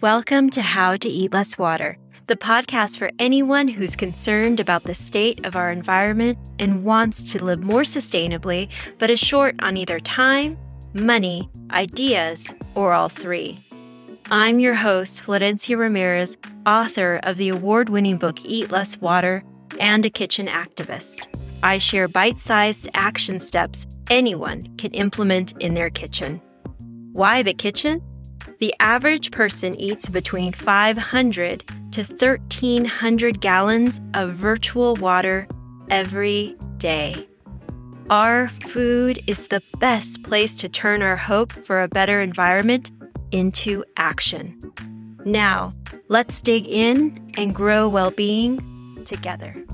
Welcome to How to Eat Less Water, the podcast for anyone who's concerned about the state of our environment and wants to live more sustainably, but is short on either time, money, ideas, or all three. I'm your host, Florencia Ramirez, author of the award winning book Eat Less Water and a kitchen activist. I share bite sized action steps anyone can implement in their kitchen. Why the kitchen? The average person eats between 500 to 1,300 gallons of virtual water every day. Our food is the best place to turn our hope for a better environment into action. Now, let's dig in and grow well being together.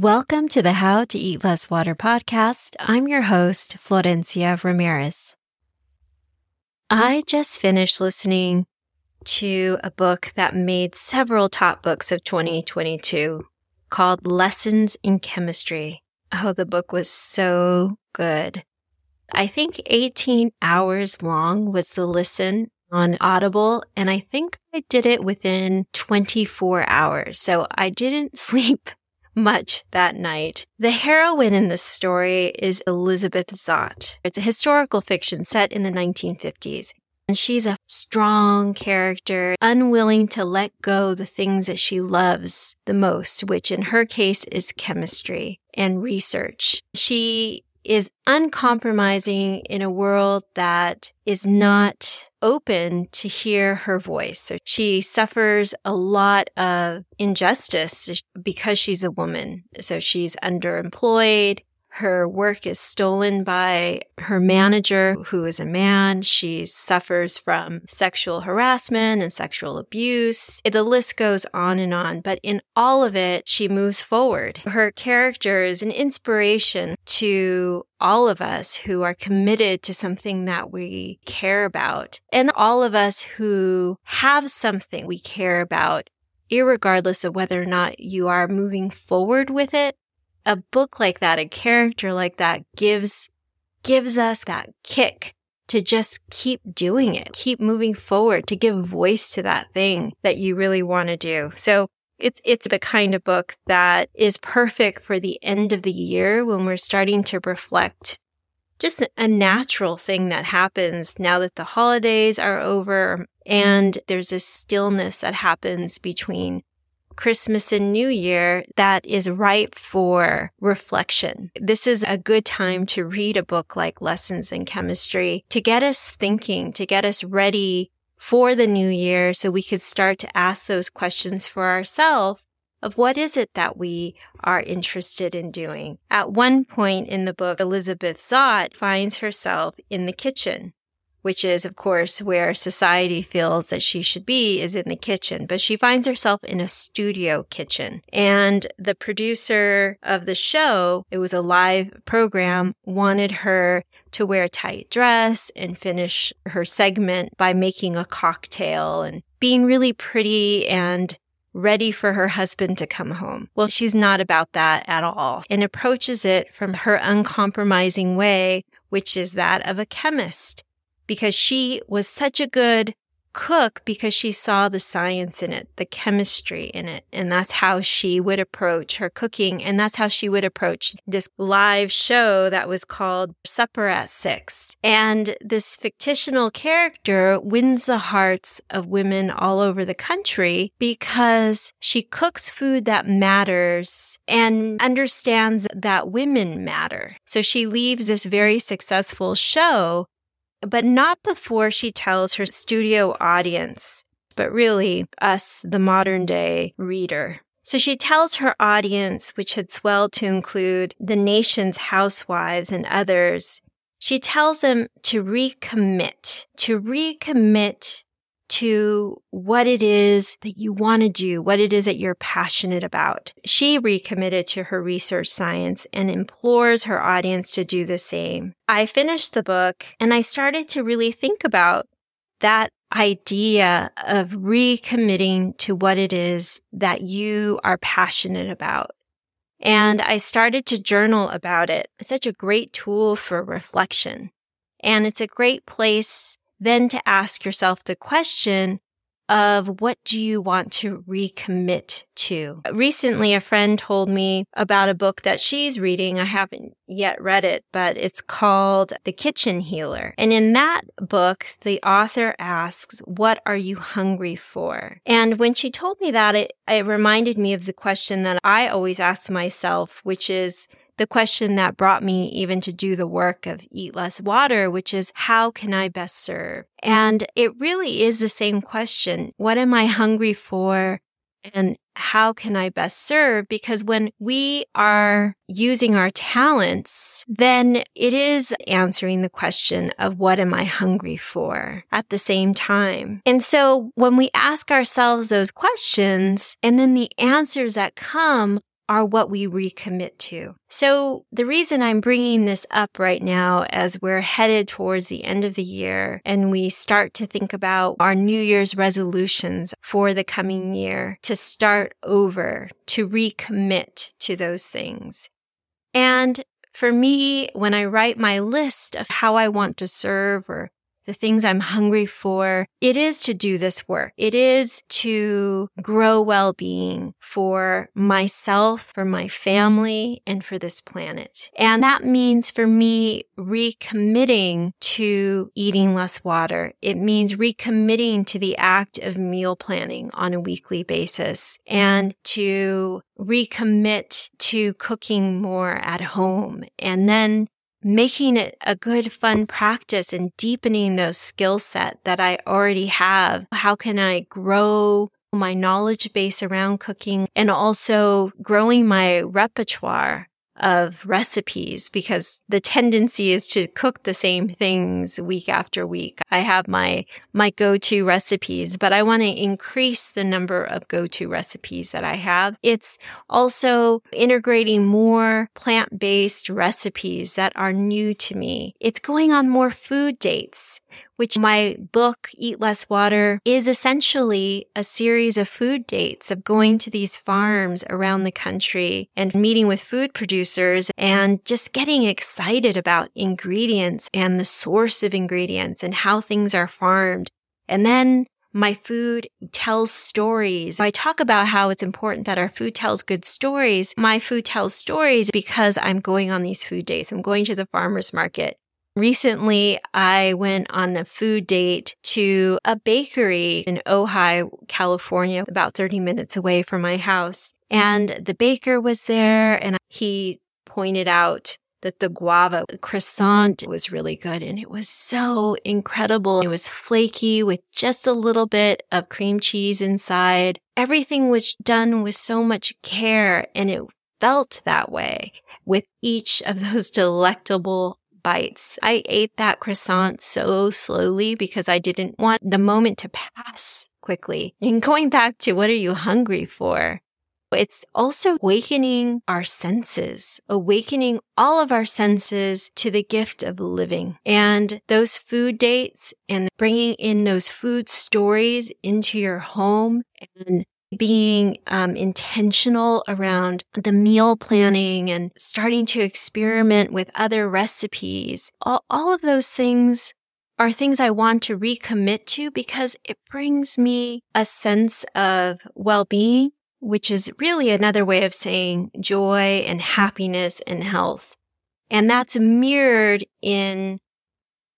Welcome to the How to Eat Less Water podcast. I'm your host, Florencia Ramirez. I just finished listening to a book that made several top books of 2022 called Lessons in Chemistry. Oh, the book was so good. I think 18 hours long was the listen on Audible, and I think I did it within 24 hours. So I didn't sleep much that night. The heroine in this story is Elizabeth Zott. It's a historical fiction set in the 1950s. And she's a strong character, unwilling to let go the things that she loves the most, which in her case is chemistry and research. She is uncompromising in a world that is not open to hear her voice. So she suffers a lot of injustice because she's a woman. So she's underemployed. Her work is stolen by her manager, who is a man. She suffers from sexual harassment and sexual abuse. The list goes on and on, but in all of it, she moves forward. Her character is an inspiration to all of us who are committed to something that we care about and all of us who have something we care about irregardless of whether or not you are moving forward with it a book like that, a character like that gives, gives us that kick to just keep doing it, keep moving forward, to give voice to that thing that you really want to do. So it's, it's the kind of book that is perfect for the end of the year when we're starting to reflect just a natural thing that happens now that the holidays are over and there's a stillness that happens between Christmas and New Year that is ripe for reflection. This is a good time to read a book like Lessons in Chemistry to get us thinking, to get us ready for the new year so we could start to ask those questions for ourselves of what is it that we are interested in doing. At one point in the book, Elizabeth Zott finds herself in the kitchen which is, of course, where society feels that she should be, is in the kitchen. But she finds herself in a studio kitchen. And the producer of the show, it was a live program, wanted her to wear a tight dress and finish her segment by making a cocktail and being really pretty and ready for her husband to come home. Well, she's not about that at all and approaches it from her uncompromising way, which is that of a chemist because she was such a good cook because she saw the science in it, the chemistry in it. And that's how she would approach her cooking. And that's how she would approach this live show that was called Supper at Six. And this fictional character wins the hearts of women all over the country because she cooks food that matters and understands that women matter. So she leaves this very successful show but not before she tells her studio audience, but really us, the modern day reader. So she tells her audience, which had swelled to include the nation's housewives and others, she tells them to recommit, to recommit to what it is that you want to do, what it is that you're passionate about. She recommitted to her research science and implores her audience to do the same. I finished the book and I started to really think about that idea of recommitting to what it is that you are passionate about. And I started to journal about it. It's such a great tool for reflection. And it's a great place then to ask yourself the question, of what do you want to recommit to? Recently, a friend told me about a book that she's reading. I haven't yet read it, but it's called The Kitchen Healer. And in that book, the author asks, what are you hungry for? And when she told me that, it, it reminded me of the question that I always ask myself, which is, the question that brought me even to do the work of Eat Less Water, which is how can I best serve? Mm-hmm. And it really is the same question. What am I hungry for? And how can I best serve? Because when we are using our talents, then it is answering the question of what am I hungry for at the same time. And so when we ask ourselves those questions and then the answers that come are what we recommit to. So the reason I'm bringing this up right now as we're headed towards the end of the year and we start to think about our New Year's resolutions for the coming year to start over, to recommit to those things. And for me, when I write my list of how I want to serve or the things I'm hungry for. It is to do this work. It is to grow well-being for myself, for my family, and for this planet. And that means for me recommitting to eating less water. It means recommitting to the act of meal planning on a weekly basis and to recommit to cooking more at home and then making it a good fun practice and deepening those skill set that I already have. How can I grow my knowledge base around cooking and also growing my repertoire of recipes because the tendency is to cook the same things week after week. I have my, my go-to recipes, but I want to increase the number of go-to recipes that I have. It's also integrating more plant-based recipes that are new to me. It's going on more food dates which my book, Eat Less Water, is essentially a series of food dates of going to these farms around the country and meeting with food producers and just getting excited about ingredients and the source of ingredients and how things are farmed. And then my food tells stories. I talk about how it's important that our food tells good stories. My food tells stories because I'm going on these food days. I'm going to the farmer's market. Recently, I went on a food date to a bakery in Ojai, California, about 30 minutes away from my house. And the baker was there and he pointed out that the guava croissant was really good and it was so incredible. It was flaky with just a little bit of cream cheese inside. Everything was done with so much care and it felt that way with each of those delectable bites. I ate that croissant so slowly because I didn't want the moment to pass quickly. And going back to what are you hungry for? It's also awakening our senses, awakening all of our senses to the gift of living. And those food dates and bringing in those food stories into your home and being um, intentional around the meal planning and starting to experiment with other recipes. All, all of those things are things I want to recommit to because it brings me a sense of well-being, which is really another way of saying joy and happiness and health. And that's mirrored in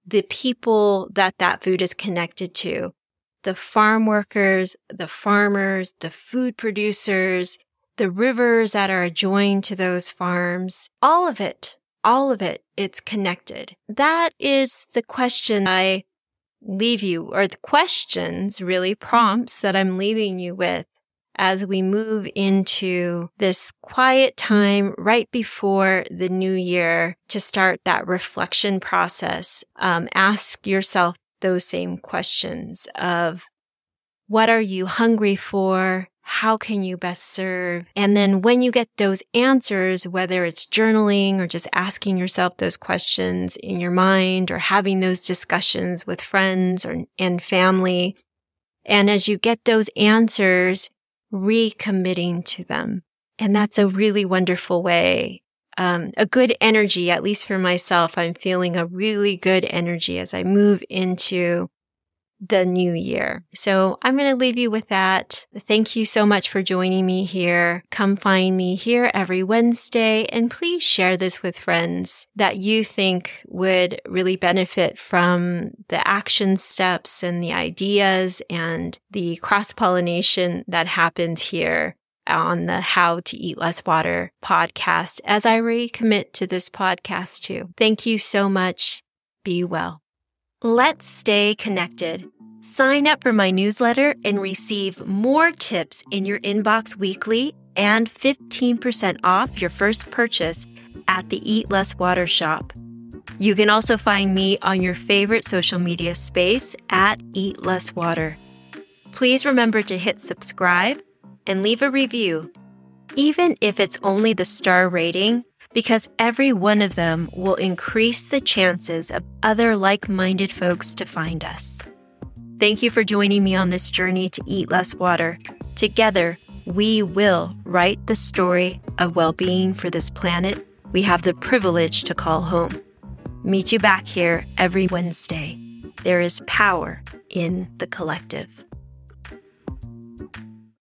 the people that that food is connected to the farm workers, the farmers, the food producers, the rivers that are adjoined to those farms, all of it, all of it, it's connected. That is the question I leave you, or the questions really prompts that I'm leaving you with as we move into this quiet time right before the new year to start that reflection process. Um, ask yourself those same questions of what are you hungry for? how can you best serve? And then when you get those answers, whether it's journaling or just asking yourself those questions in your mind or having those discussions with friends or, and family. And as you get those answers, recommitting to them. And that's a really wonderful way um, a good energy, at least for myself. I'm feeling a really good energy as I move into the new year. So I'm going to leave you with that. Thank you so much for joining me here. Come find me here every Wednesday and please share this with friends that you think would really benefit from the action steps and the ideas and the cross pollination that happens here on the How to Eat Less Water podcast as I recommit to this podcast too. Thank you so much. Be well. Let's stay connected. Sign up for my newsletter and receive more tips in your inbox weekly and 15% off your first purchase at the Eat Less Water shop. You can also find me on your favorite social media space at Eat Less Water. Please remember to hit subscribe and leave a review, even if it's only the star rating, because every one of them will increase the chances of other like minded folks to find us. Thank you for joining me on this journey to eat less water. Together, we will write the story of well being for this planet we have the privilege to call home. Meet you back here every Wednesday. There is power in the collective.